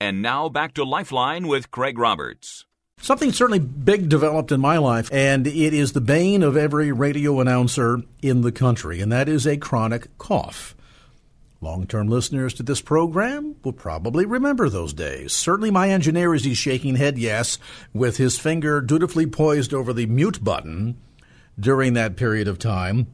And now back to Lifeline with Craig Roberts. Something certainly big developed in my life, and it is the bane of every radio announcer in the country, and that is a chronic cough. Long term listeners to this program will probably remember those days. Certainly, my engineer, as he's shaking head yes, with his finger dutifully poised over the mute button during that period of time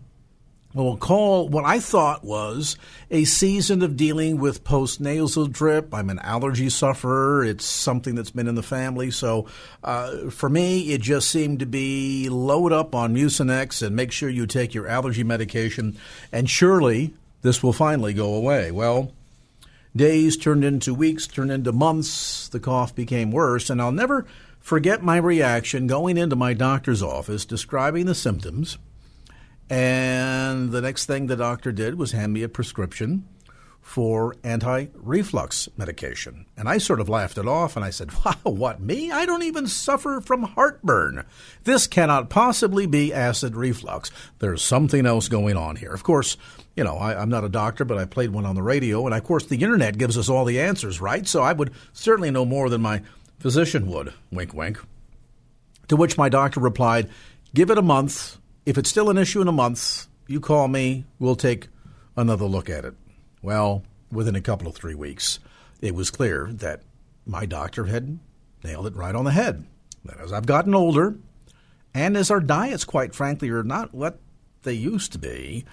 will call what I thought was a season of dealing with post nasal drip. I'm an allergy sufferer. It's something that's been in the family. So uh, for me, it just seemed to be load up on Mucinex and make sure you take your allergy medication. And surely this will finally go away. Well, days turned into weeks, turned into months. The cough became worse. And I'll never forget my reaction going into my doctor's office describing the symptoms and the next thing the doctor did was hand me a prescription for anti reflux medication. And I sort of laughed it off and I said, Wow, what, me? I don't even suffer from heartburn. This cannot possibly be acid reflux. There's something else going on here. Of course, you know, I, am not a doctor, but I played one on the radio. And of course, the internet gives us all the answers, right? So I would certainly know more than my physician would. Wink, wink. To which my doctor replied, Give it a month if it's still an issue in a month, you call me, we'll take another look at it. Well, within a couple of three weeks, it was clear that my doctor had nailed it right on the head. That as I've gotten older, and as our diets, quite frankly, are not what they used to be,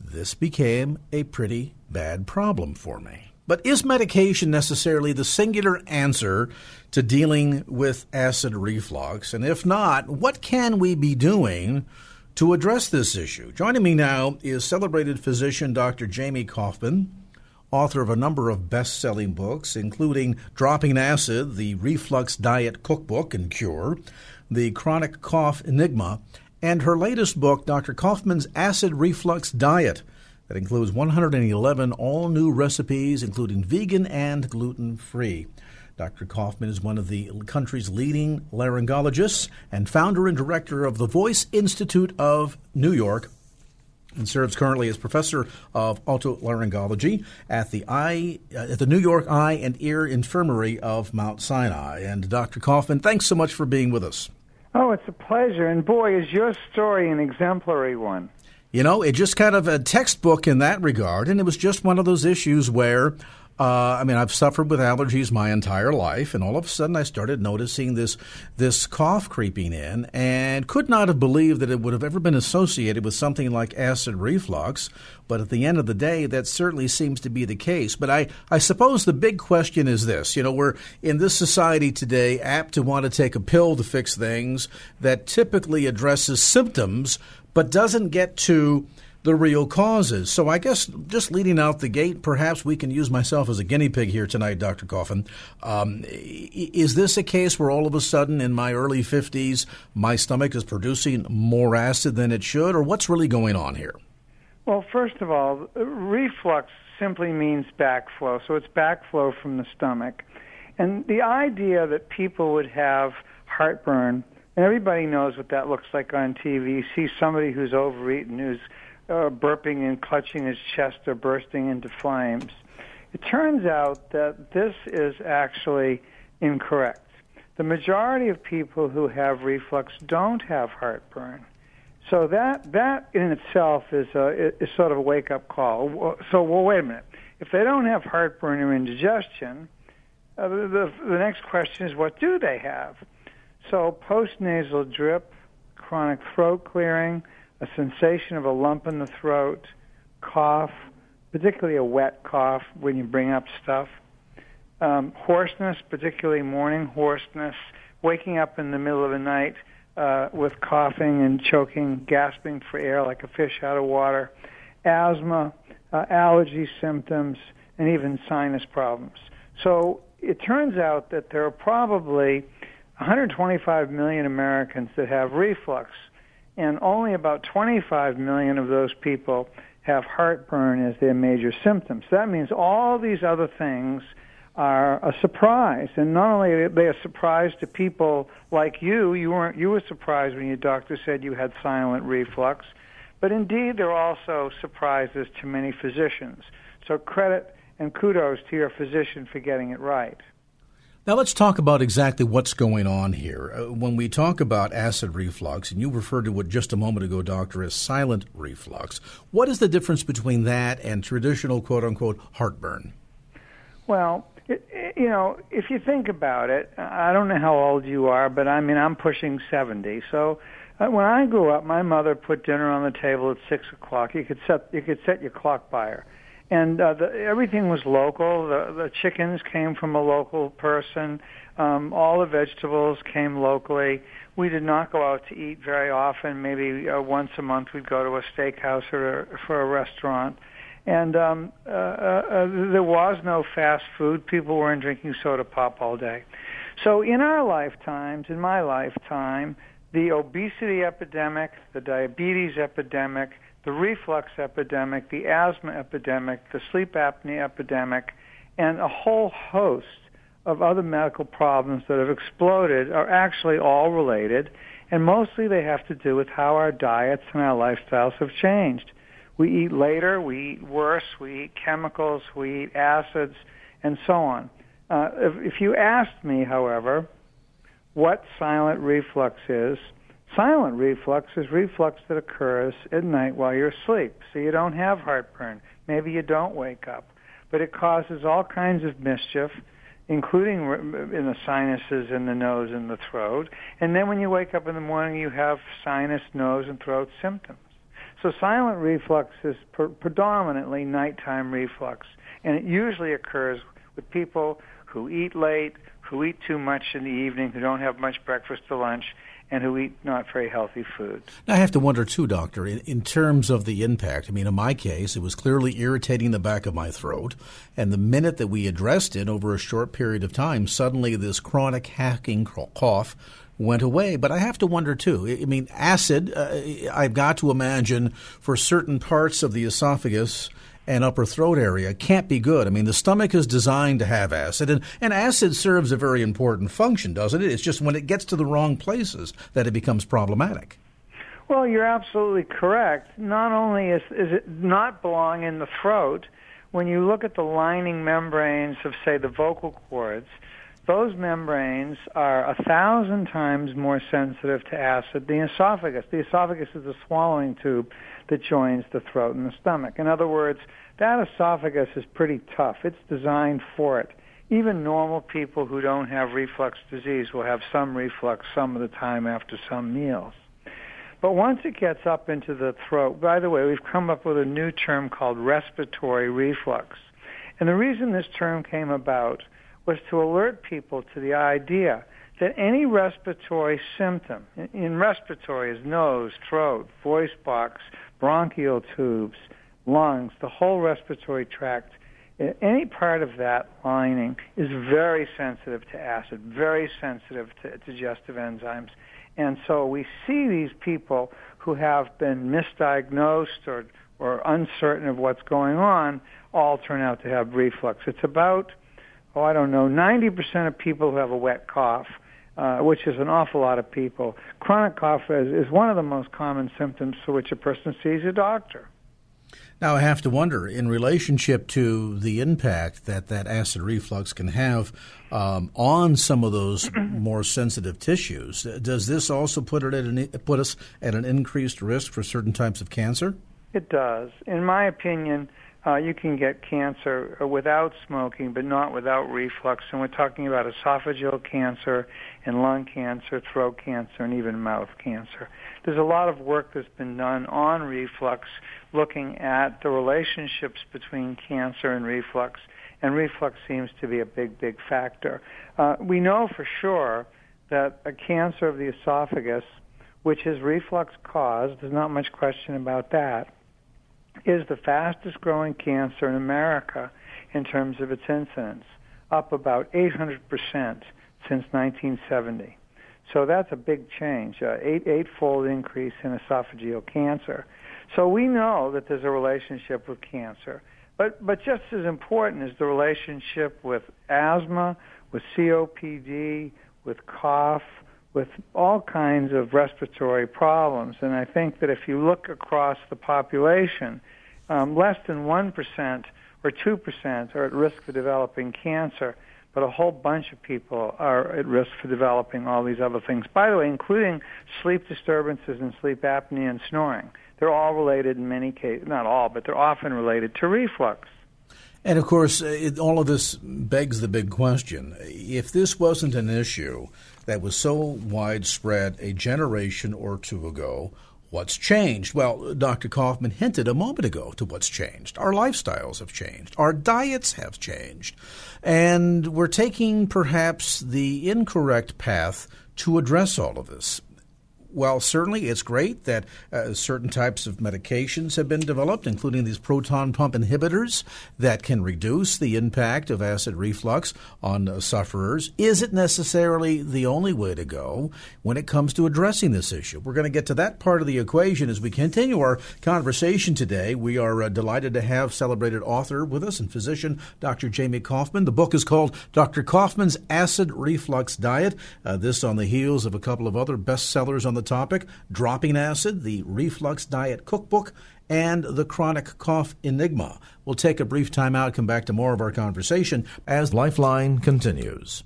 this became a pretty bad problem for me. But is medication necessarily the singular answer to dealing with acid reflux? And if not, what can we be doing to address this issue. Joining me now is celebrated physician Dr. Jamie Koufman, author of a number of best selling books, including Dropping Acid, the Reflux Diet Cookbook and Cure, The Chronic Cough Enigma, and her latest book, Dr. Koufman's Acid Reflux Diet, that includes 111 all new recipes, including vegan and gluten free. Dr. Koufman is one of the country's leading laryngologists and founder and director of the Voice Institute of New York and serves currently as professor of otolaryngology at the eye uh, at the New York Eye and Ear Infirmary of Mount Sinai. And Dr. Koufman, thanks so much for being with us. Oh, it's a pleasure. And boy, is your story an exemplary one. You know, it just kind of a textbook in that regard, and it was just one of those issues where uh, I mean, I've suffered with allergies my entire life, and all of a sudden I started noticing this this cough creeping in, and could not have believed that it would have ever been associated with something like acid reflux. But at the end of the day, that certainly seems to be the case. But I, I suppose the big question is this: you know, we're in this society today apt to want to take a pill to fix things that typically addresses symptoms, but doesn't get to the real causes. So I guess just leading out the gate, perhaps we can use myself as a guinea pig here tonight, Dr. Coffin. Um, is this a case where all of a sudden in my early 50s my stomach is producing more acid than it should, or what's really going on here? Well, first of all, reflux simply means backflow, so it's backflow from the stomach. And the idea that people would have heartburn, and everybody knows what that looks like on TV. You see somebody who's overeaten, who's uh, burping and clutching his chest or bursting into flames. It turns out that this is actually incorrect. The majority of people who have reflux don't have heartburn. So that that in itself is a is sort of a wake up call. So well, wait a minute. If they don't have heartburn or indigestion, uh, the, the the next question is what do they have? So post nasal drip, chronic throat clearing, a sensation of a lump in the throat, cough, particularly a wet cough when you bring up stuff, um, hoarseness, particularly morning hoarseness, waking up in the middle of the night uh, with coughing and choking, gasping for air like a fish out of water, asthma, uh, allergy symptoms, and even sinus problems. So it turns out that there are probably 125 million Americans that have reflux, and only about 25 million of those people have heartburn as their major symptoms. That means all these other things are a surprise, and not only are they a surprise to people like you, you weren't you were surprised when your doctor said you had silent reflux, but indeed they're also surprises to many physicians. So credit and kudos to your physician for getting it right. Now let's talk about exactly what's going on here. Uh, when we talk about acid reflux, and you referred to it just a moment ago, doctor, as silent reflux, what is the difference between that and traditional quote unquote heartburn? Well, it, you know, if you think about it, I don't know how old you are, but I mean, I'm pushing 70. So uh, when I grew up, my mother put dinner on the table at six o'clock. You could set you could set your clock by her and uh, the, everything was local. The, the chickens came from a local person. Um, all the vegetables came locally. We did not go out to eat very often. Maybe uh, once a month we'd go to a steakhouse or a, for a restaurant. And um, uh, uh, uh, there was no fast food. People weren't drinking soda pop all day. So in our lifetimes, in my lifetime, the obesity epidemic, the diabetes epidemic, the reflux epidemic, the asthma epidemic, the sleep apnea epidemic, and a whole host of other medical problems that have exploded are actually all related, and mostly they have to do with how our diets and our lifestyles have changed. We eat later, we eat worse, we eat chemicals, we eat acids, and so on. Uh, if, if you asked me, however, what silent reflux is, Silent reflux is reflux that occurs at night while you're asleep. So you don't have heartburn. Maybe you don't wake up. But it causes all kinds of mischief, including in the sinuses and the nose and the throat. And then when you wake up in the morning, you have sinus, nose, and throat symptoms. So silent reflux is pre- predominantly nighttime reflux. And it usually occurs with people who eat late, who eat too much in the evening, who don't have much breakfast or lunch, and who eat not very healthy foods. Now, I have to wonder too, doctor, in, in, terms of the impact. I mean, in my case, it was clearly irritating the back of my throat, and the minute that we addressed it over a short period of time, suddenly this chronic hacking cough went away. But I have to wonder too. I mean, acid. Uh, I've got to imagine for certain parts of the esophagus and upper throat area can't be good. I mean, the stomach is designed to have acid, and, and acid serves a very important function, doesn't it? It's just when it gets to the wrong places that it becomes problematic. Well, you're absolutely correct. Not only is, is it not belong in the throat, when you look at the lining membranes of, say, the vocal cords, those membranes are a thousand times more sensitive to acid the esophagus. The esophagus is a swallowing tube that joins the throat and the stomach. In other words, that esophagus is pretty tough. It's designed for it. Even normal people who don't have reflux disease will have some reflux some of the time after some meals. But once it gets up into the throat, by the way, we've come up with a new term called respiratory reflux. And the reason this term came about was to alert people to the idea that any respiratory symptom, in respiratory is nose, throat, voice box, bronchial tubes, lungs, the whole respiratory tract, any part of that lining is very sensitive to acid, very sensitive to digestive enzymes. And so we see these people who have been misdiagnosed or, or uncertain of what's going on all turn out to have reflux. It's about, oh, I don't know, 90% of people who have a wet cough uh, which is an awful lot of people. Chronic cough is, is one of the most common symptoms for which a person sees a doctor. Now, I have to wonder, in relationship to the impact that that acid reflux can have um, on some of those more sensitive tissues, does this also put it at an, put us at an increased risk for certain types of cancer? It does. In my opinion, uh, you can get cancer without smoking, but not without reflux. And we're talking about esophageal cancer and lung cancer, throat cancer, and even mouth cancer. There's a lot of work that's been done on reflux, looking at the relationships between cancer and reflux, and reflux seems to be a big, big factor. Uh, we know for sure that a cancer of the esophagus, which is reflux caused, there's not much question about that is the fastest growing cancer in America in terms of its incidence. up about 800% since 1970. So that's a big change, uh, eight eightfold increase in esophageal cancer. So we know that there's a relationship with cancer. But but just as important is the relationship with asthma, with COPD, with cough, with all kinds of respiratory problems. And I think that if you look across the population, um, less than 1% or 2% are at risk for developing cancer, but a whole bunch of people are at risk for developing all these other things. By the way, including sleep disturbances and sleep apnea and snoring. They're all related in many cases, not all, but they're often related to reflux. And of course, it, all of this begs the big question. If this wasn't an issue that was so widespread a generation or two ago, what's changed? Well, Dr. Koufman hinted a moment ago to what's changed. Our lifestyles have changed, our diets have changed, and we're taking perhaps the incorrect path to address all of this while certainly it's great that uh, certain types of medications have been developed, including these proton pump inhibitors that can reduce the impact of acid reflux on uh, sufferers, is it necessarily the only way to go when it comes to addressing this issue? We're going to get to that part of the equation as we continue our conversation today. We are uh, delighted to have celebrated author with us and physician Dr. Jamie Koufman. The book is called Dr. Koufman's Acid Reflux Diet. Uh, this on the heels of a couple of other bestsellers on the the topic Dropping Acid, the Reflux Diet Cookbook, and the Chronic Cough Enigma. We'll take a brief time out, come back to more of our conversation as Lifeline continues.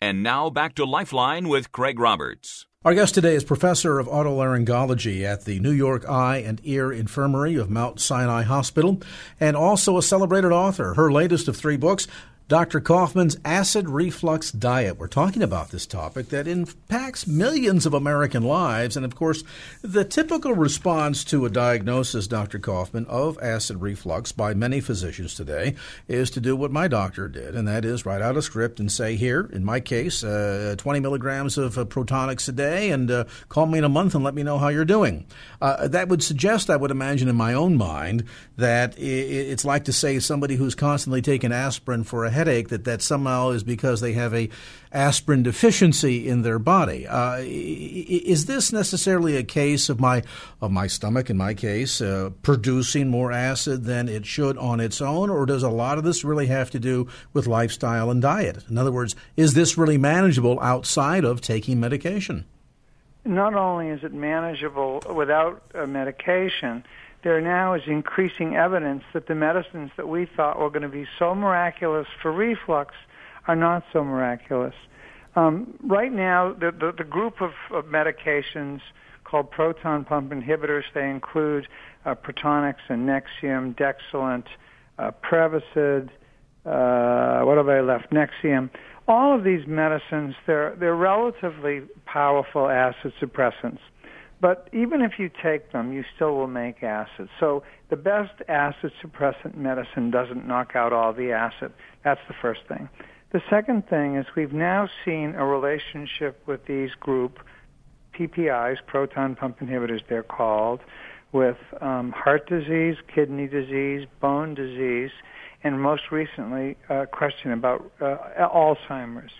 And now back to Lifeline with Craig Roberts. Our guest today is Professor of Otolaryngology at the New York Eye and Ear Infirmary of Mount Sinai Hospital, and also a celebrated author. Her latest of three books, Dr. Koufman's acid reflux diet. We're talking about this topic that impacts millions of American lives. And of course, the typical response to a diagnosis, Dr. Koufman, of acid reflux by many physicians today is to do what my doctor did, and that is write out a script and say, here, in my case, uh, 20 milligrams of uh, Protonix a day, and uh, call me in a month and let me know how you're doing. Uh, that would suggest, I would imagine, in my own mind, that it's like to say somebody who's constantly taking aspirin for a headache that that somehow is because they have a aspirin deficiency in their body. Uh, is this necessarily a case of my of my stomach, in my case, uh, producing more acid than it should on its own, or does a lot of this really have to do with lifestyle and diet? In other words, is this really manageable outside of taking medication? Not only is it manageable without medication there now is increasing evidence that the medicines that we thought were going to be so miraculous for reflux are not so miraculous. Um, right now, the, the, the group of, of, medications called proton pump inhibitors, they include uh, Protonix and Nexium, Dexilant, uh, Prevacid, uh, what have I left? Nexium. All of these medicines, they're, they're relatively powerful acid suppressants. But even if you take them, you still will make acid. So the best acid suppressant medicine doesn't knock out all the acid. That's the first thing. The second thing is we've now seen a relationship with these group PPIs, proton pump inhibitors they're called, with um, heart disease, kidney disease, bone disease, and most recently a question about uh, Alzheimer's.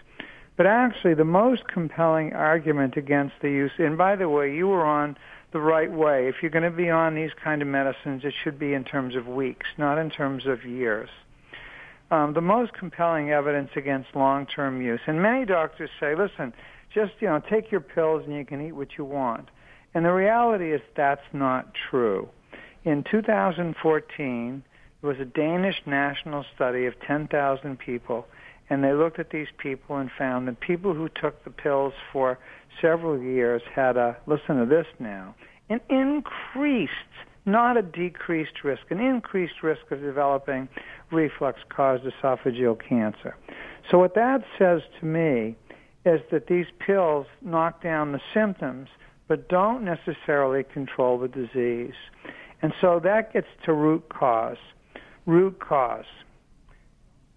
But actually, the most compelling argument against the use, and by the way, you were on the right way. If you're going to be on these kind of medicines, it should be in terms of weeks, not in terms of years. Um, the most compelling evidence against long-term use, and many doctors say, listen, just you know, take your pills and you can eat what you want. And the reality is that's not true. In 2014, there was a Danish national study of 10,000 people and they looked at these people and found that people who took the pills for several years had a listen to this now an increased not a decreased risk an increased risk of developing reflux caused esophageal cancer. So what that says to me is that these pills knock down the symptoms but don't necessarily control the disease. And so that gets to root cause root cause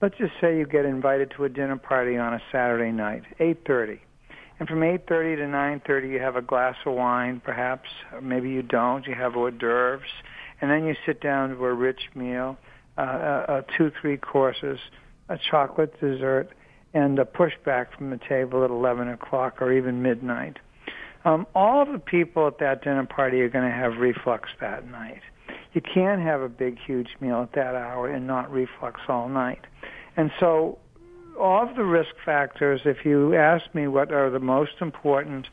let's just say you get invited to a dinner party on a Saturday night, 8:30. And from 8:30 to 9:30 you have a glass of wine perhaps, or maybe you don't, you have hors d'oeuvres, and then you sit down to a rich meal. uh, uh, two, three courses, a chocolate dessert, and a pushback from the table at 11 o'clock or even midnight. Um, all of the people at that dinner party are going to have reflux that night. You can't have a big, huge meal at that hour and not reflux all night. And so, of the risk factors, if you ask me what are the most important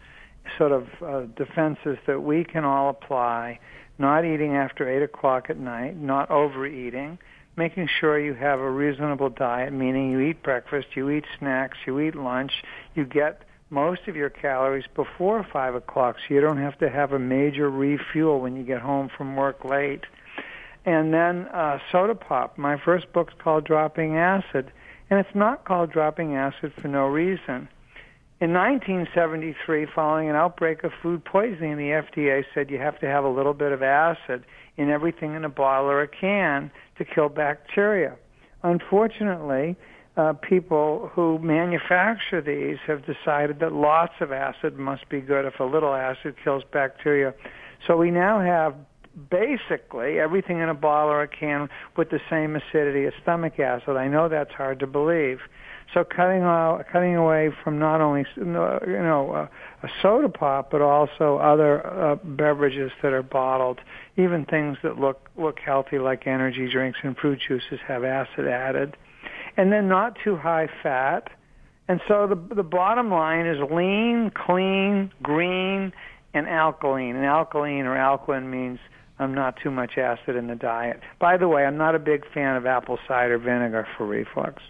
sort of uh, defenses that we can all apply, not eating after 8 o'clock at night, not overeating, making sure you have a reasonable diet, meaning you eat breakfast, you eat snacks, you eat lunch, you get most of your calories before 5 o'clock so you don't have to have a major refuel when you get home from work late. And then uh, soda pop. My first book's called Dropping Acid, and it's not called Dropping Acid for no reason. In 1973, following an outbreak of food poisoning, the FDA said you have to have a little bit of acid in everything in a bottle or a can to kill bacteria. Unfortunately, uh, people who manufacture these have decided that lots of acid must be good if a little acid kills bacteria. So we now have basically everything in a bottle or a can with the same acidity as stomach acid. I know that's hard to believe. So cutting out, cutting away from not only you know uh, a soda pop, but also other uh, beverages that are bottled, even things that look look healthy like energy drinks and fruit juices have acid added and then not too high fat. And so the the bottom line is lean, clean, green, and alkaline. And alkaline or alkaline means um, not too much acid in the diet. By the way, I'm not a big fan of apple cider vinegar for reflux.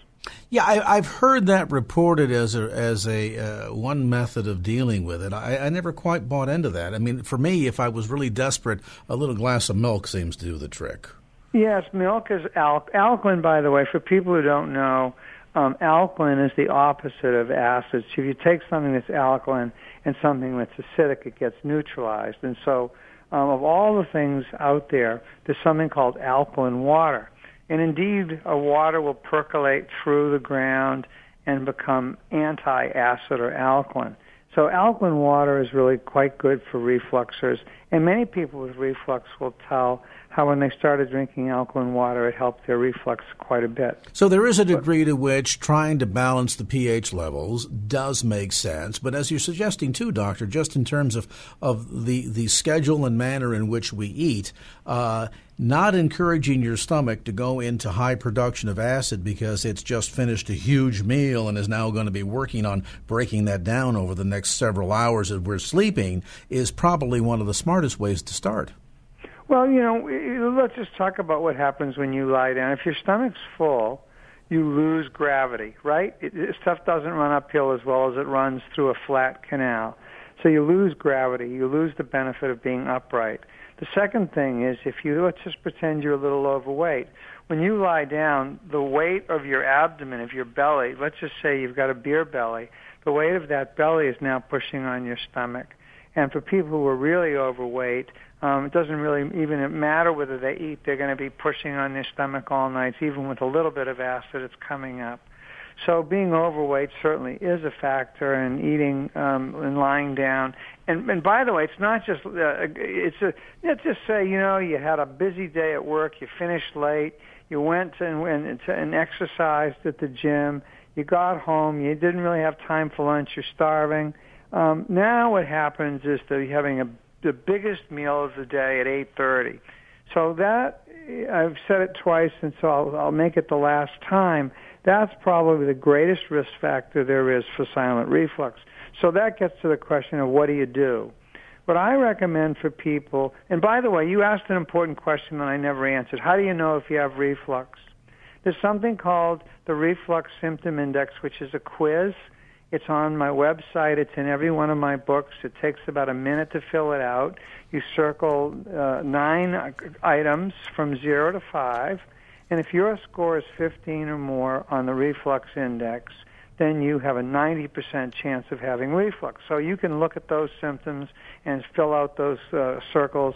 Yeah, I, have heard that reported as a as a uh, one method of dealing with it. I, I, never quite bought into that. I mean, for me, if I was really desperate, a little glass of milk seems to do the trick. Yes, milk is al- alkaline. By the way, for people who don't know, um, alkaline is the opposite of acid. So if you take something that's alkaline and something that's acidic, it gets neutralized. And so, um, of all the things out there, there's something called alkaline water. And indeed, a water will percolate through the ground and become anti-acid or alkaline. So alkaline water is really quite good for refluxers. And many people with reflux will tell how when they started drinking alkaline water, it helped their reflux quite a bit. So there is a degree to which trying to balance the pH levels does make sense. But as you're suggesting too, doctor, just in terms of of the the schedule and manner in which we eat. Uh, not encouraging your stomach to go into high production of acid because it's just finished a huge meal and is now going to be working on breaking that down over the next several hours as we're sleeping is probably one of the smartest ways to start. Well, you know, let's just talk about what happens when you lie down. If your stomach's full, you lose gravity, right? It, it, stuff doesn't run uphill as well as it runs through a flat canal. So you lose gravity. You lose the benefit of being upright. The second thing is if you, let's just pretend you're a little overweight. When you lie down, the weight of your abdomen, of your belly, let's just say you've got a beer belly, the weight of that belly is now pushing on your stomach. And for people who are really overweight, um, it doesn't really even matter whether they eat; they're going to be pushing on their stomach all night. Even with a little bit of acid, it's coming up. So being overweight certainly is a factor, and eating um, and lying down. And, and by the way, it's not just uh, it's a let's just say you know you had a busy day at work, you finished late, you went and and, and exercised at the gym, you got home, you didn't really have time for lunch, you're starving. Um, now what happens is that you're having a the biggest meal of the day at 8:30. So that I've said it twice, and so I'll, I'll make it the last time. That's probably the greatest risk factor there is for silent reflux. So that gets to the question of what do you do? What I recommend for people, and by the way, you asked an important question that I never answered. How do you know if you have reflux? There's something called the Reflux Symptom Index, which is a quiz it's on my website. It's in every one of my books. It takes about a minute to fill it out. You circle uh, nine items from zero to five. And if your score is 15 or more on the reflux index, then you have a 90% chance of having reflux. So you can look at those symptoms and fill out those uh, circles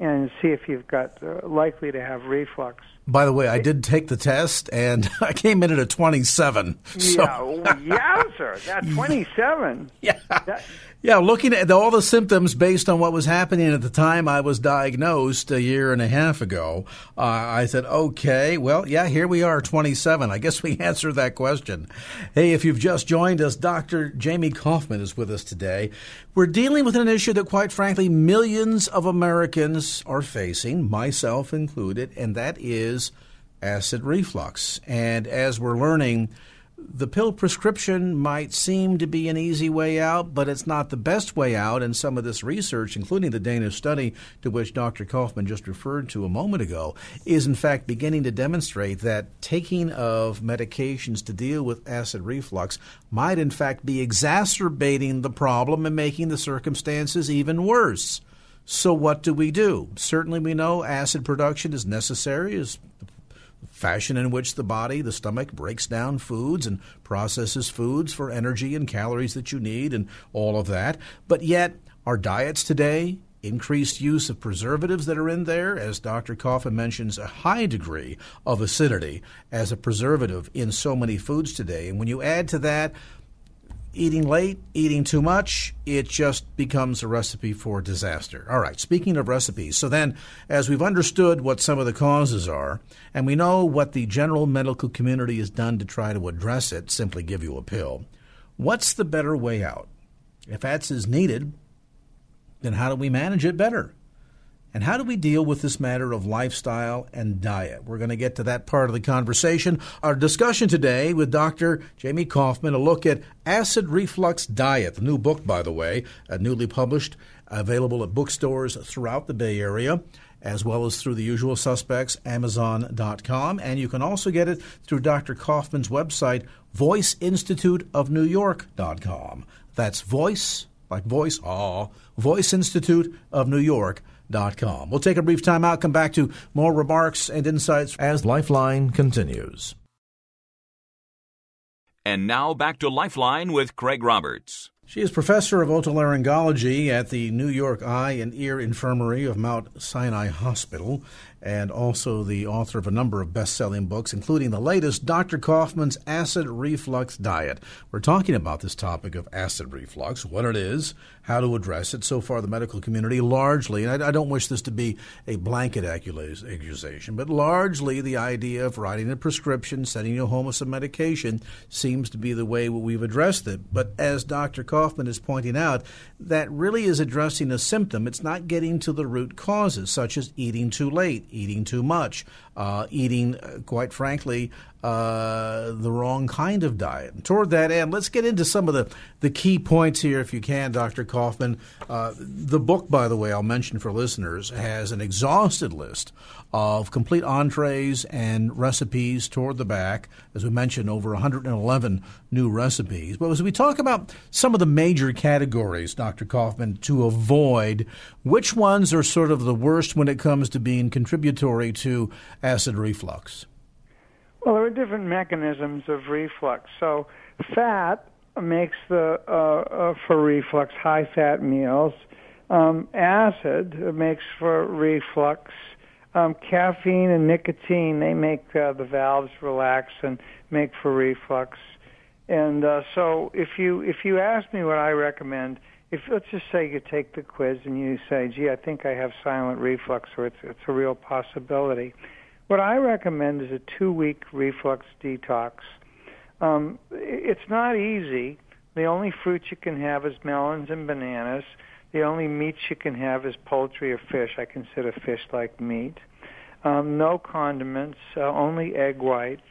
and see if you've got uh, likely to have reflux. By the way, I did take the test, and I came in at a 27. So. Yeah, yowzer, that's 27. yeah. That, yeah, looking at all the symptoms based on what was happening at the time I was diagnosed a year and a half ago, uh, I said, okay, well, yeah, here we are, 27. I guess we answered that question. Hey, if you've just joined us, Dr. Jamie Koufman is with us today. We're dealing with an issue that, quite frankly, millions of Americans are facing, myself included, and that is acid reflux. And as we're learning, the pill prescription might seem to be an easy way out, but it's not the best way out. And some of this research, including the Danish study to which Dr. Koufman just referred to a moment ago, is in fact beginning to demonstrate that taking of medications to deal with acid reflux might in fact be exacerbating the problem and making the circumstances even worse. So, what do we do? Certainly, we know acid production is necessary, Is the fashion in which the body, the stomach, breaks down foods and processes foods for energy and calories that you need and all of that. But yet, our diets today, increased use of preservatives that are in there, as Dr. Koufman mentions, a high degree of acidity as a preservative in so many foods today. And when you add to that eating late, eating too much, it just becomes a recipe for disaster. All right, speaking of recipes, so then as we've understood what some of the causes are, and we know what the general medical community has done to try to address it, simply give you a pill, what's the better way out? If that's is needed, then how do we manage it better? And how do we deal with this matter of lifestyle and diet? We're going to get to that part of the conversation. Our discussion today with Dr. Jamie Koufman, a look at acid reflux diet, the new book, by the way, uh, newly published, available at bookstores throughout the Bay Area as well as through the usual suspects, Amazon.com. And you can also get it through Dr. Koufman's website, VoiceInstituteOfNewYork.com. That's voice, like voice, aw, Voice Institute of New York. Lifeline.com. We'll take a brief time out, come back to more remarks and insights as Lifeline continues. And now back to Lifeline with Craig Roberts. She is professor of otolaryngology at the New York Eye and Ear Infirmary of Mount Sinai Hospital and also the author of a number of best selling books, including the latest, Dr. Koufman's Acid Reflux Diet. We're talking about this topic of acid reflux, what it is, how to address it. So far, the medical community largely, and I, I don't wish this to be a blanket accusation, but largely the idea of writing a prescription, sending you home with some medication seems to be the way we've addressed it. But as Dr. Koufman is pointing out, that really is addressing a symptom. It's not getting to the root causes, such as eating too late eating too much, uh, eating, uh, quite frankly, uh, the wrong kind of diet. And toward that end, let's get into some of the, the key points here, if you can, Dr. Koufman. Uh, the book, by the way, I'll mention for listeners, has an exhausted list of complete entrees and recipes toward the back. As we mentioned, over 111 new recipes. But as we talk about some of the major categories, Dr. Koufman, to avoid, which ones are sort of the worst when it comes to being contributory to acid reflux? Well, there are different mechanisms of reflux. So, fat makes the uh, uh, for reflux high fat meals. Um, acid makes for reflux. Um, caffeine and nicotine they make uh, the valves relax and make for reflux. And uh, so, if you if you ask me what I recommend, if let's just say you take the quiz and you say, "Gee, I think I have silent reflux," or it's it's a real possibility what I recommend is a two week reflux detox. Um, it's not easy. The only fruits you can have is melons and bananas. The only meats you can have is poultry or fish. I consider fish like meat. Um, no condiments, uh, only egg whites.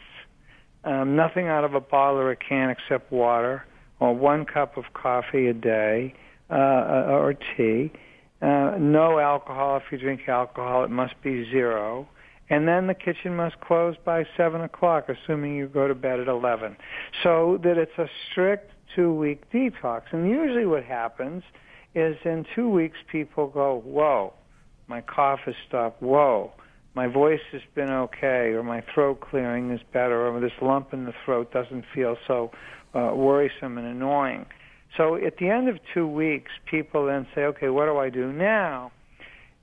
Um, nothing out of a bottle or a can except water, or one cup of coffee a day, uh, uh or tea. Uh, no alcohol. If you drink alcohol, it must be zero and then the kitchen must close by seven o'clock, assuming you go to bed at eleven. So that it's a strict two-week detox. And usually, what happens is in two weeks, people go, "Whoa, my cough has stopped. Whoa." My voice has been okay, or my throat clearing is better, or this lump in the throat doesn't feel so uh, worrisome and annoying. So at the end of two weeks, people then say, okay, what do I do now?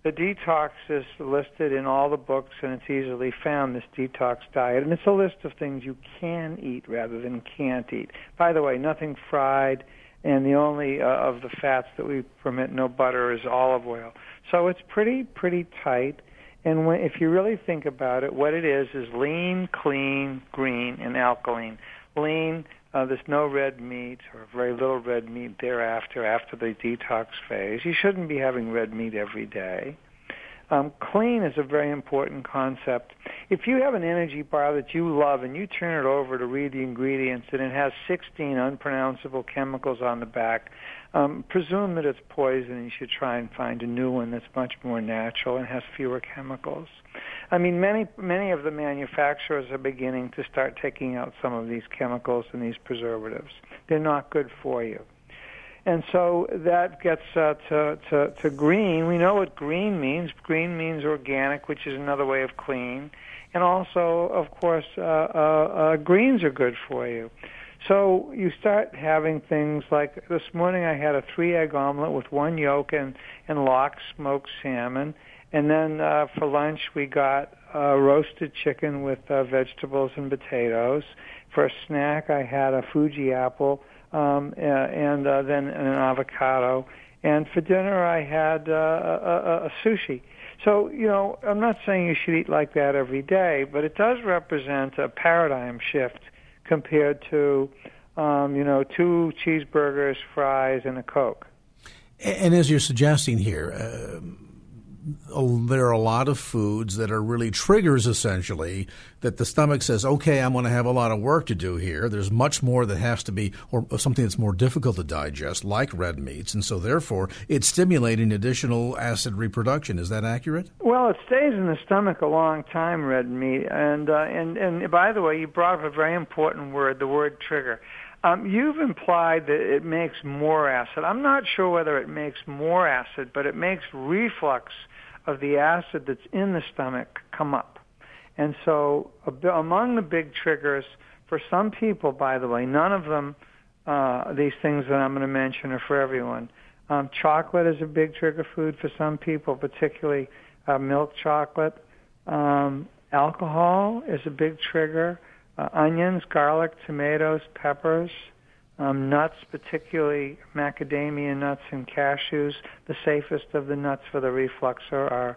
The detox is listed in all the books and it's easily found, this detox diet. And it's a list of things you can eat rather than can't eat. By the way, nothing fried, and the only uh, of the fats that we permit no butter is olive oil. So it's pretty, pretty tight. And when, if you really think about it, what it is is lean, clean, green, and alkaline. Lean, uh, there's no red meat or very little red meat thereafter, after the detox phase. You shouldn't be having red meat every day. Um, clean is a very important concept. If you have an energy bar that you love and you turn it over to read the ingredients and it has 16 unpronounceable chemicals on the back, um, presume that it's poison and you should try and find a new one that's much more natural and has fewer chemicals. I mean, many many of the manufacturers are beginning to start taking out some of these chemicals and these preservatives. They're not good for you. And so that gets uh, to, to, to green. We know what green means. Green means organic, which is another way of clean. And also, of course, uh, uh, uh, greens are good for you. So you start having things like this morning I had a three egg omelet with one yolk and, and lox smoked salmon and then uh, for lunch, we got uh, roasted chicken with uh, vegetables and potatoes. For a snack, I had a Fuji apple um, and uh, then an avocado. And for dinner, I had uh, a, a sushi. So, you know, I'm not saying you should eat like that every day, but it does represent a paradigm shift compared to, um, you know, two cheeseburgers, fries, and a Coke. And as you're suggesting here, there are a lot of foods that are really triggers essentially that the stomach says okay i'm going to have a lot of work to do here. There's much more that has to be or something that's more difficult to digest like red meats and so therefore it's stimulating additional acid reproduction. Is that accurate? Well it stays in the stomach a long time red meat and uh, and and by the way you brought up a very important word the word trigger. Um, you've implied that it makes more acid. I'm not sure whether it makes more acid, but it makes reflux of the acid that's in the stomach come up. And so, among the big triggers for some people, by the way, none of them, uh, these things that I'm going to mention, are for everyone. Um, chocolate is a big trigger food for some people, particularly uh, milk chocolate. Um, alcohol is a big trigger. Uh, onions, garlic, tomatoes, peppers um, nuts, particularly macadamia nuts and cashews. The safest of the nuts for the refluxer are,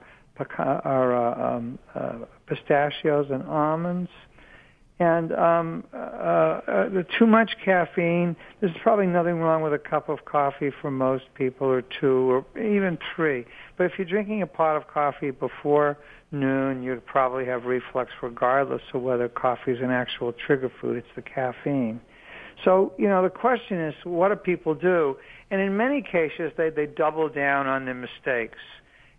are uh, um, uh, pistachios and almonds. And um, uh, uh, too much caffeine. There's probably nothing wrong with a cup of coffee for most people, or two, or even three. But if you're drinking a pot of coffee before noon, you'd probably have reflux regardless of whether coffee is an actual trigger food. It's the caffeine. So, you know, the question is, what do people do? And in many cases, they, they double down on their mistakes.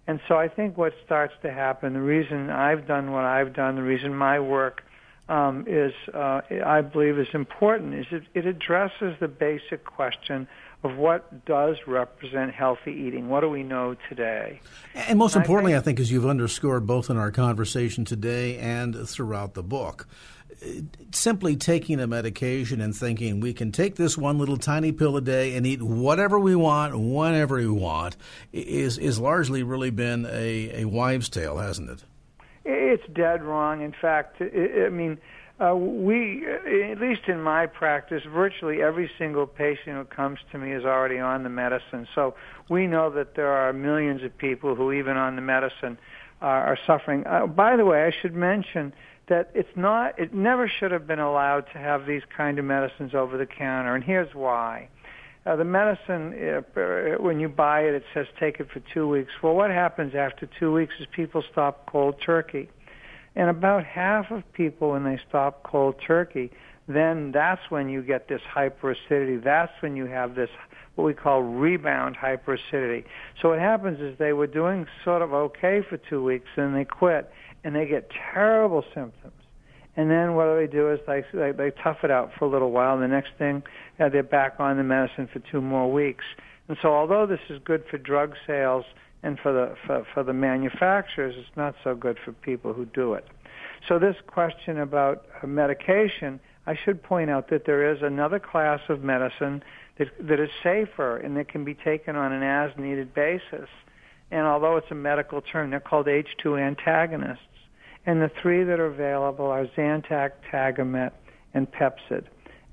And so I think what starts to happen, the reason I've done what I've done, the reason my work um, is, uh, I believe, is important, is it, it addresses the basic question of what does represent healthy eating. What do we know today? And most importantly, I think, I think, as you've underscored both in our conversation today and throughout the book, simply taking a medication and thinking we can take this one little tiny pill a day and eat whatever we want whenever we want is is largely really been a, a wives' tale, hasn't it? It's dead wrong. In fact, I mean, uh, we, at least in my practice, virtually every single patient who comes to me is already on the medicine. So we know that there are millions of people who, even on the medicine, uh, are suffering. Uh, by the way, I should mention that it's not, it never should have been allowed to have these kind of medicines over the counter, and here's why. Uh, the medicine, uh, when you buy it, it says take it for two weeks. Well, what happens after two weeks is people stop cold turkey. And about half of people, when they stop cold turkey, then that's when you get this hyperacidity. That's when you have this, what we call rebound hyperacidity. So what happens is they were doing sort of okay for two weeks, and they quit and they get terrible symptoms. And then what they do is they, they they tough it out for a little while, and the next thing they're back on the medicine for two more weeks. And so, although this is good for drug sales and for the for, for the manufacturers, it's not so good for people who do it. So, this question about uh, medication, I should point out that there is another class of medicine that that is safer and that can be taken on an as-needed basis And although it's a medical term, they're called H2 antagonists. And the three that are available are Zantac, Tagamet, and Pepcid.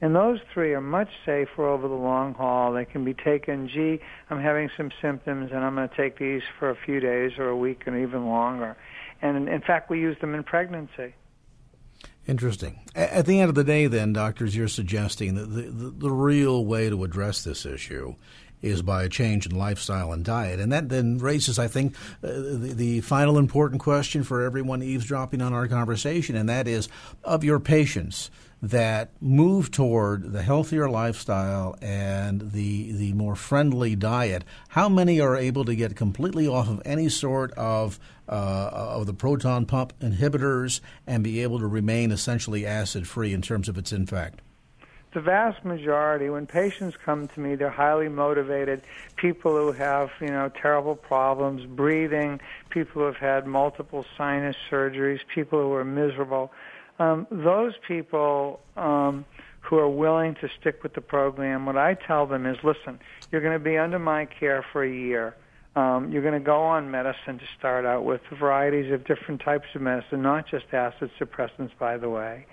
And those three are much safer over the long haul. They can be taken, gee, I'm having some symptoms and I'm going to take these for a few days or a week and even longer. And in fact, we use them in pregnancy. Interesting. At the end of the day, then, doctors, you're suggesting that the, the, the, real way to address this issue is by a change in lifestyle and diet. And that then raises, I think, uh, the, the final important question for everyone eavesdropping on our conversation, and that is of your patients that move toward the healthier lifestyle and the the more friendly diet, how many are able to get completely off of any sort of uh, of the proton pump inhibitors and be able to remain essentially acid free in terms of its impact? The vast majority, when patients come to me, they're highly motivated. People who have, you know, terrible problems breathing, people who have had multiple sinus surgeries, people who are miserable um, those people um, who are willing to stick with the program, what I tell them is, listen, you're going to be under my care for a year. Um, you're going to go on medicine to start out with varieties of different types of medicine, not just acid suppressants, by the way.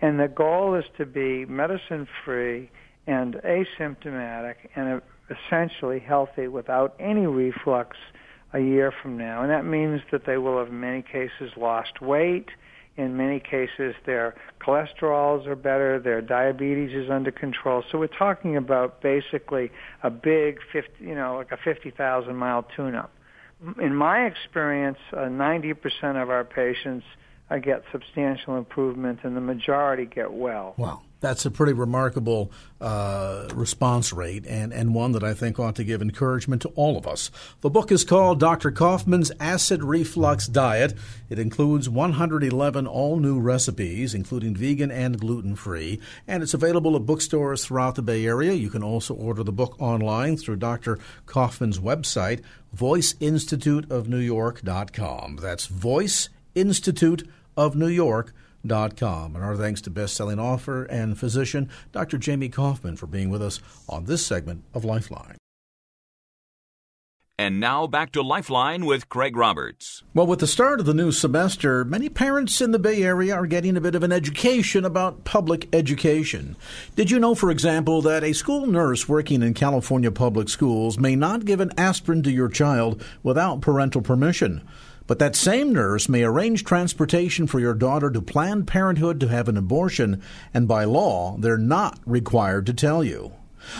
And the goal is to be medicine free and asymptomatic and essentially healthy without any reflux a year from now. And that means that they will have, in many cases, lost weight in many cases, their cholesterols are better, their diabetes is under control. So we're talking about basically a big 50, you know, like a 50,000 mile tune-up. In my experience, uh, 90% of our patients uh, get substantial improvement, and the majority get well. Wow that's a pretty remarkable uh, response rate and, and one that I think ought to give encouragement to all of us. The book is called Dr. Koufman's Acid Reflux Diet. It includes 111 all new recipes, including vegan and gluten free, and it's available at bookstores throughout the Bay Area. You can also order the book online through Dr. Koufman's website, voiceinstituteofnewyork.com. That's Voice Institute of New York Dot com. and our thanks to best-selling author and physician Dr. Jamie Koufman for being with us on this segment of Lifeline. And now back to Lifeline with Craig Roberts. Well, with the start of the new semester, many parents in the Bay Area are getting a bit of an education about public education. Did you know, for example, that a school nurse working in California public schools may not give an aspirin to your child without parental permission? But that same nurse may arrange transportation for your daughter to Planned Parenthood to have an abortion, and by law, they're not required to tell you.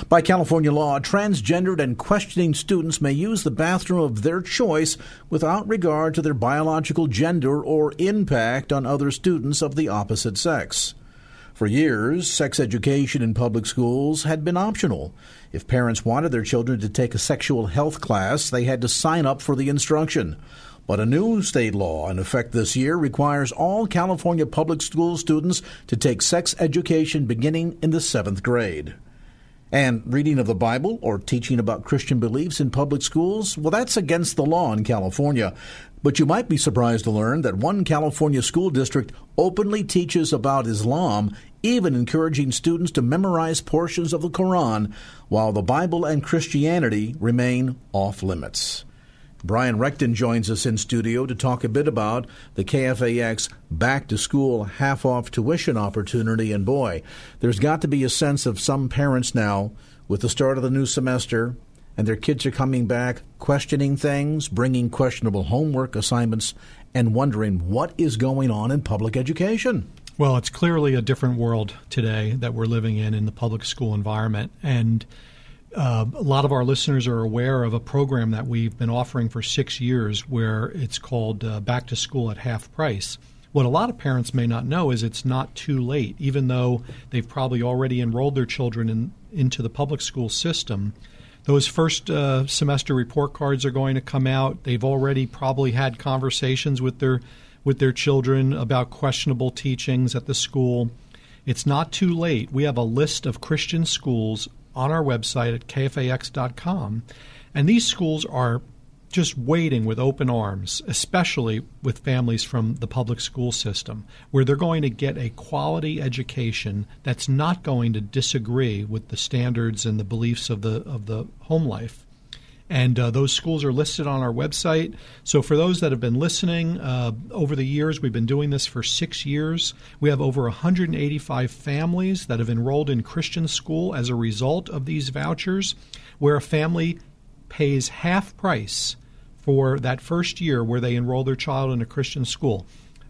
By California law, transgendered and questioning students may use the bathroom of their choice without regard to their biological gender or impact on other students of the opposite sex. For years, sex education in public schools had been optional. If parents wanted their children to take a sexual health class, they had to sign up for the instruction. But a new state law in effect this year requires all California public school students to take sex education beginning in the seventh grade. And reading of the Bible or teaching about Christian beliefs in public schools, well, that's against the law in California. But you might be surprised to learn that one California school district openly teaches about Islam, even encouraging students to memorize portions of the Quran, while the Bible and Christianity remain off limits. Brian Reckton joins us in studio to talk a bit about the KFAX back to school half off tuition opportunity. And boy, there's got to be a sense of some parents now with the start of the new semester and their kids are coming back questioning things, bringing questionable homework assignments, and wondering what is going on in public education. Well, it's clearly a different world today that we're living in in the public school environment. And uh, a lot of our listeners are aware of a program that we've been offering for six years where it's called uh, Back to School at Half Price. What a lot of parents may not know is it's not too late, even though they've probably already enrolled their children in, into the public school system. Those first uh, semester report cards are going to come out. They've already probably had conversations with their with their children about questionable teachings at the school. It's not too late. We have a list of Christian schools on our website at kfax.com. And these schools are just waiting with open arms, especially with families from the public school system, where they're going to get a quality education that's not going to disagree with the standards and the beliefs of the of the home life. And uh, those schools are listed on our website. So, for those that have been listening uh, over the years, we've been doing this for six years. We have over 185 families that have enrolled in Christian school as a result of these vouchers, where a family pays half price for that first year where they enroll their child in a Christian school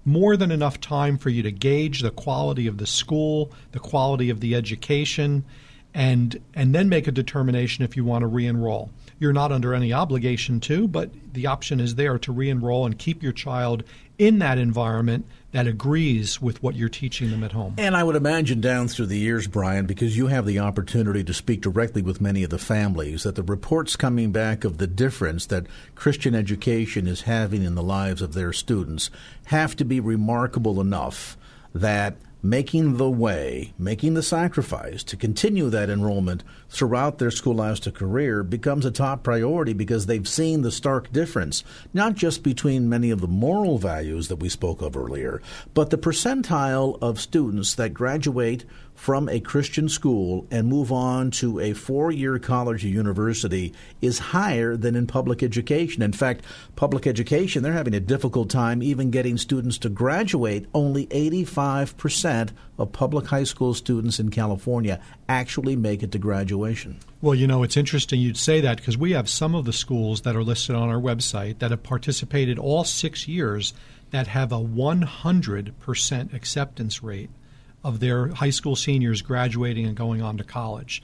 more than enough time for you to gauge the quality of the school, the quality of the education, and and then make a determination if you want to re-enroll. You're not under any obligation to, but the option is there to re-enroll and keep your child in that environment that agrees with what you're teaching them at home. And I would imagine down through the years, Brian, because you have the opportunity to speak directly with many of the families, that the reports coming back of the difference that Christian education is having in the lives of their students have to be remarkable enough that making the way, making the sacrifice to continue that enrollment throughout their scholastic career becomes a top priority because they've seen the stark difference, not just between many of the moral values that we spoke of earlier, but the percentile of students that graduate from a Christian school and move on to a four year college or university is higher than in public education. In fact, public education, they're having a difficult time even getting students to graduate. Only 85% of public high school students in California actually make it to graduation. Well, you know, it's interesting you'd say that because we have some of the schools that are listed on our website that have participated all six years that have a 100% acceptance rate of their high school seniors graduating and going on to college.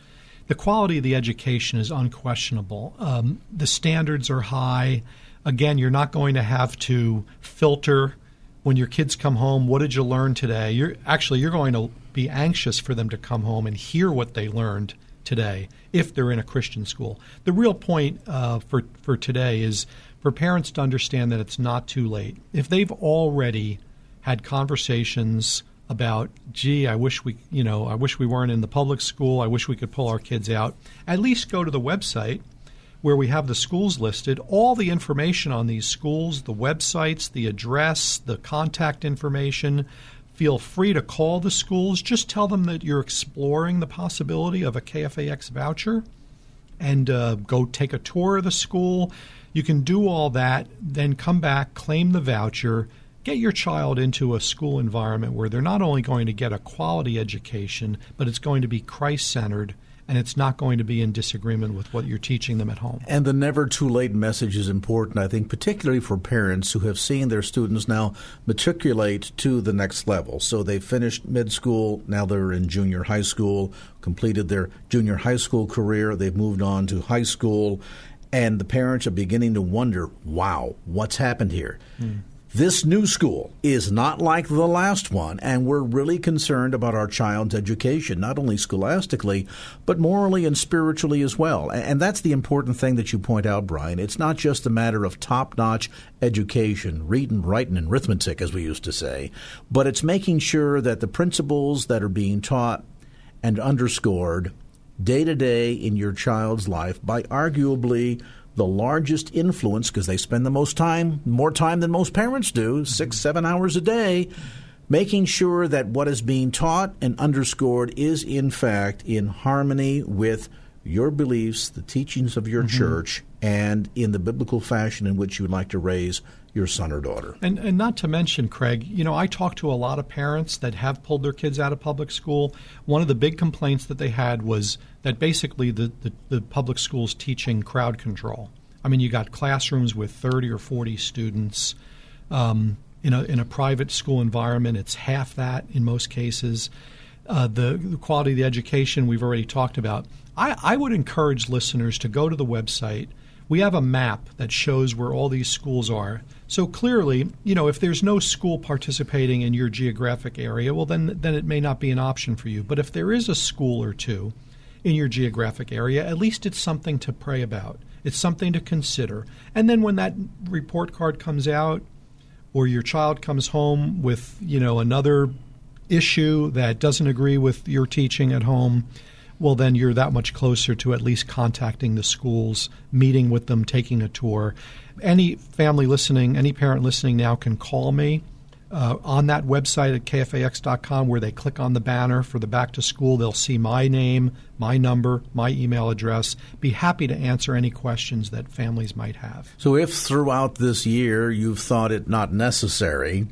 The quality of the education is unquestionable. Um, the standards are high. Again, you're not going to have to filter when your kids come home. What did you learn today? You're actually you're going to be anxious for them to come home and hear what they learned today if they're in a Christian school. The real point uh, for for today is for parents to understand that it's not too late. If they've already had conversations about, gee, I wish we, you know, I wish we weren't in the public school. I wish we could pull our kids out. At least go to the website where we have the schools listed, all the information on these schools, the websites, the address, the contact information. Feel free to call the schools. Just tell them that you're exploring the possibility of a KFAX voucher and uh, go take a tour of the school. You can do all that, then come back, claim the voucher, get your child into a school environment where they're not only going to get a quality education, but it's going to be Christ centered and it's not going to be in disagreement with what you're teaching them at home. And the never too late message is important, I think, particularly for parents who have seen their students now matriculate to the next level. So they finished mid school, now they're in junior high school, completed their junior high school career, they've moved on to high school, and the parents are beginning to wonder wow, what's happened here? Mm. This new school is not like the last one, and we're really concerned about our child's education, not only scholastically, but morally and spiritually as well. And that's the important thing that you point out, Brian. It's not just a matter of top notch education, reading, writing, and arithmetic, as we used to say, but it's making sure that the principles that are being taught and underscored day to day in your child's life by arguably the largest influence because they spend the most time, more time than most parents do, six, seven hours a day, making sure that what is being taught and underscored is, in fact, in harmony with your beliefs, the teachings of your mm-hmm. church, and in the biblical fashion in which you would like to raise your son or daughter. And, and not to mention, Craig, you know, I talk to a lot of parents that have pulled their kids out of public school. One of the big complaints that they had was that basically the, the, the public schools teaching crowd control. I mean, you got classrooms with 30 or 40 students. Um, in a, in a private school environment, it's half that in most cases. Uh, the, the, quality of the education we've already talked about. I, I would encourage listeners to go to the website. We have a map that shows where all these schools are. So clearly, you know, if there's no school participating in your geographic area, well, then then it may not be an option for you. But if there is a school or two in your geographic area, at least it's something to pray about. It's something to consider. And then when that report card comes out, or your child comes home with you know another issue that doesn't agree with your teaching at home, well, then you're that much closer to at least contacting the schools, meeting with them, taking a tour. Any family listening, any parent listening now can call me uh, on that website at kfax.com where they click on the banner for the back to school. They'll see my name, my number, my email address. Be happy to answer any questions that families might have. So, if throughout this year you've thought it not necessary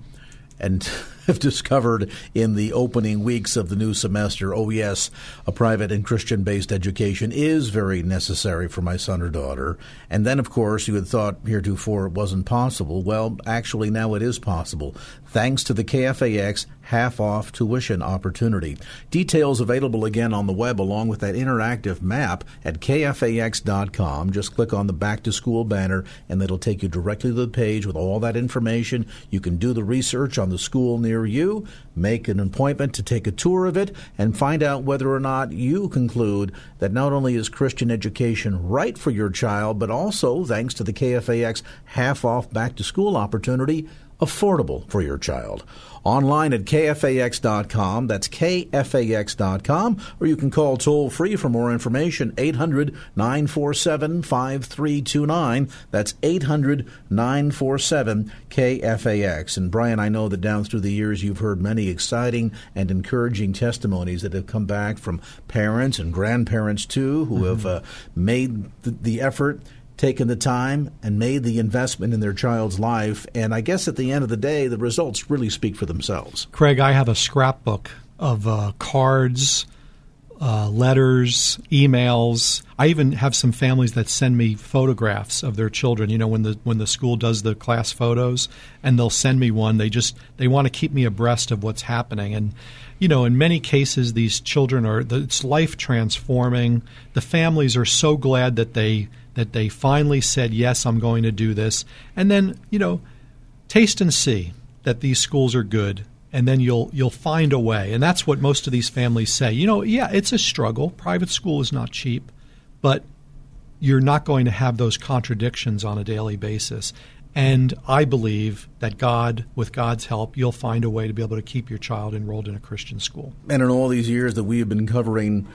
and have discovered in the opening weeks of the new semester, oh, yes, a private and Christian based education is very necessary for my son or daughter. And then, of course, you had thought heretofore it wasn't possible. Well, actually, now it is possible, thanks to the KFAX half off tuition opportunity. Details available again on the web along with that interactive map at kfax.com. Just click on the back to school banner and it'll take you directly to the page with all that information. You can do the research on the school near you, make an appointment to take a tour of it, and find out whether or not you conclude that not only is Christian education right for your child, but also, thanks to the KFAX half off back to school opportunity, affordable for your child online at kfax.com. That's kfax.com. Or you can call toll free for more information, 800 947 5329. That's 800 947 KFAX. And Brian, I know that down through the years you've heard many exciting and encouraging testimonies that have come back from parents and grandparents too who mm-hmm. have uh, made the, the effort taken the time and made the investment in their child's life. And I guess at the end of the day, the results really speak for themselves. Craig, I have a scrapbook of uh, cards, uh, letters, emails. I even have some families that send me photographs of their children. You know, when the when the school does the class photos, and they'll send me one. They just they want to keep me abreast of what's happening. And you know, in many cases, these children are it's life transforming. The families are so glad that they that they finally said, Yes, I'm going to do this. And then, you know, taste and see that these schools are good and then you'll you'll find a way. And that's what most of these families say. You know, yeah, it's a struggle. Private school is not cheap, but you're not going to have those contradictions on a daily basis. And I believe that God, with God's help, you'll find a way to be able to keep your child enrolled in a Christian school. And in all these years that we have been covering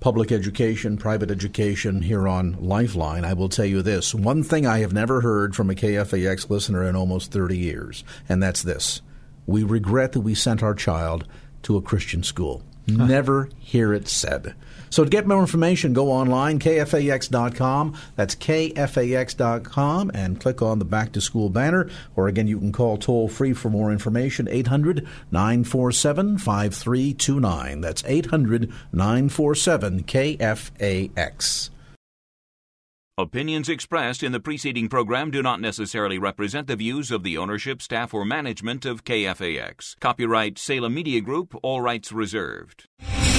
public education, private education here on Lifeline, I will tell you this. One thing I have never heard from a KFAX listener in almost 30 years, and that's this. We regret that we sent our child to a Christian school. Never hear it said. So to get more information, go online, kfax.com. That's kfax.com and click on the Back to School banner. Or again, you can call toll free for more information, 800 947 5329. That's 800 947 KFAX. Opinions expressed in the preceding program do not necessarily represent the views of the ownership, staff, or management of KFAX. Copyright Salem Media Group, all rights reserved.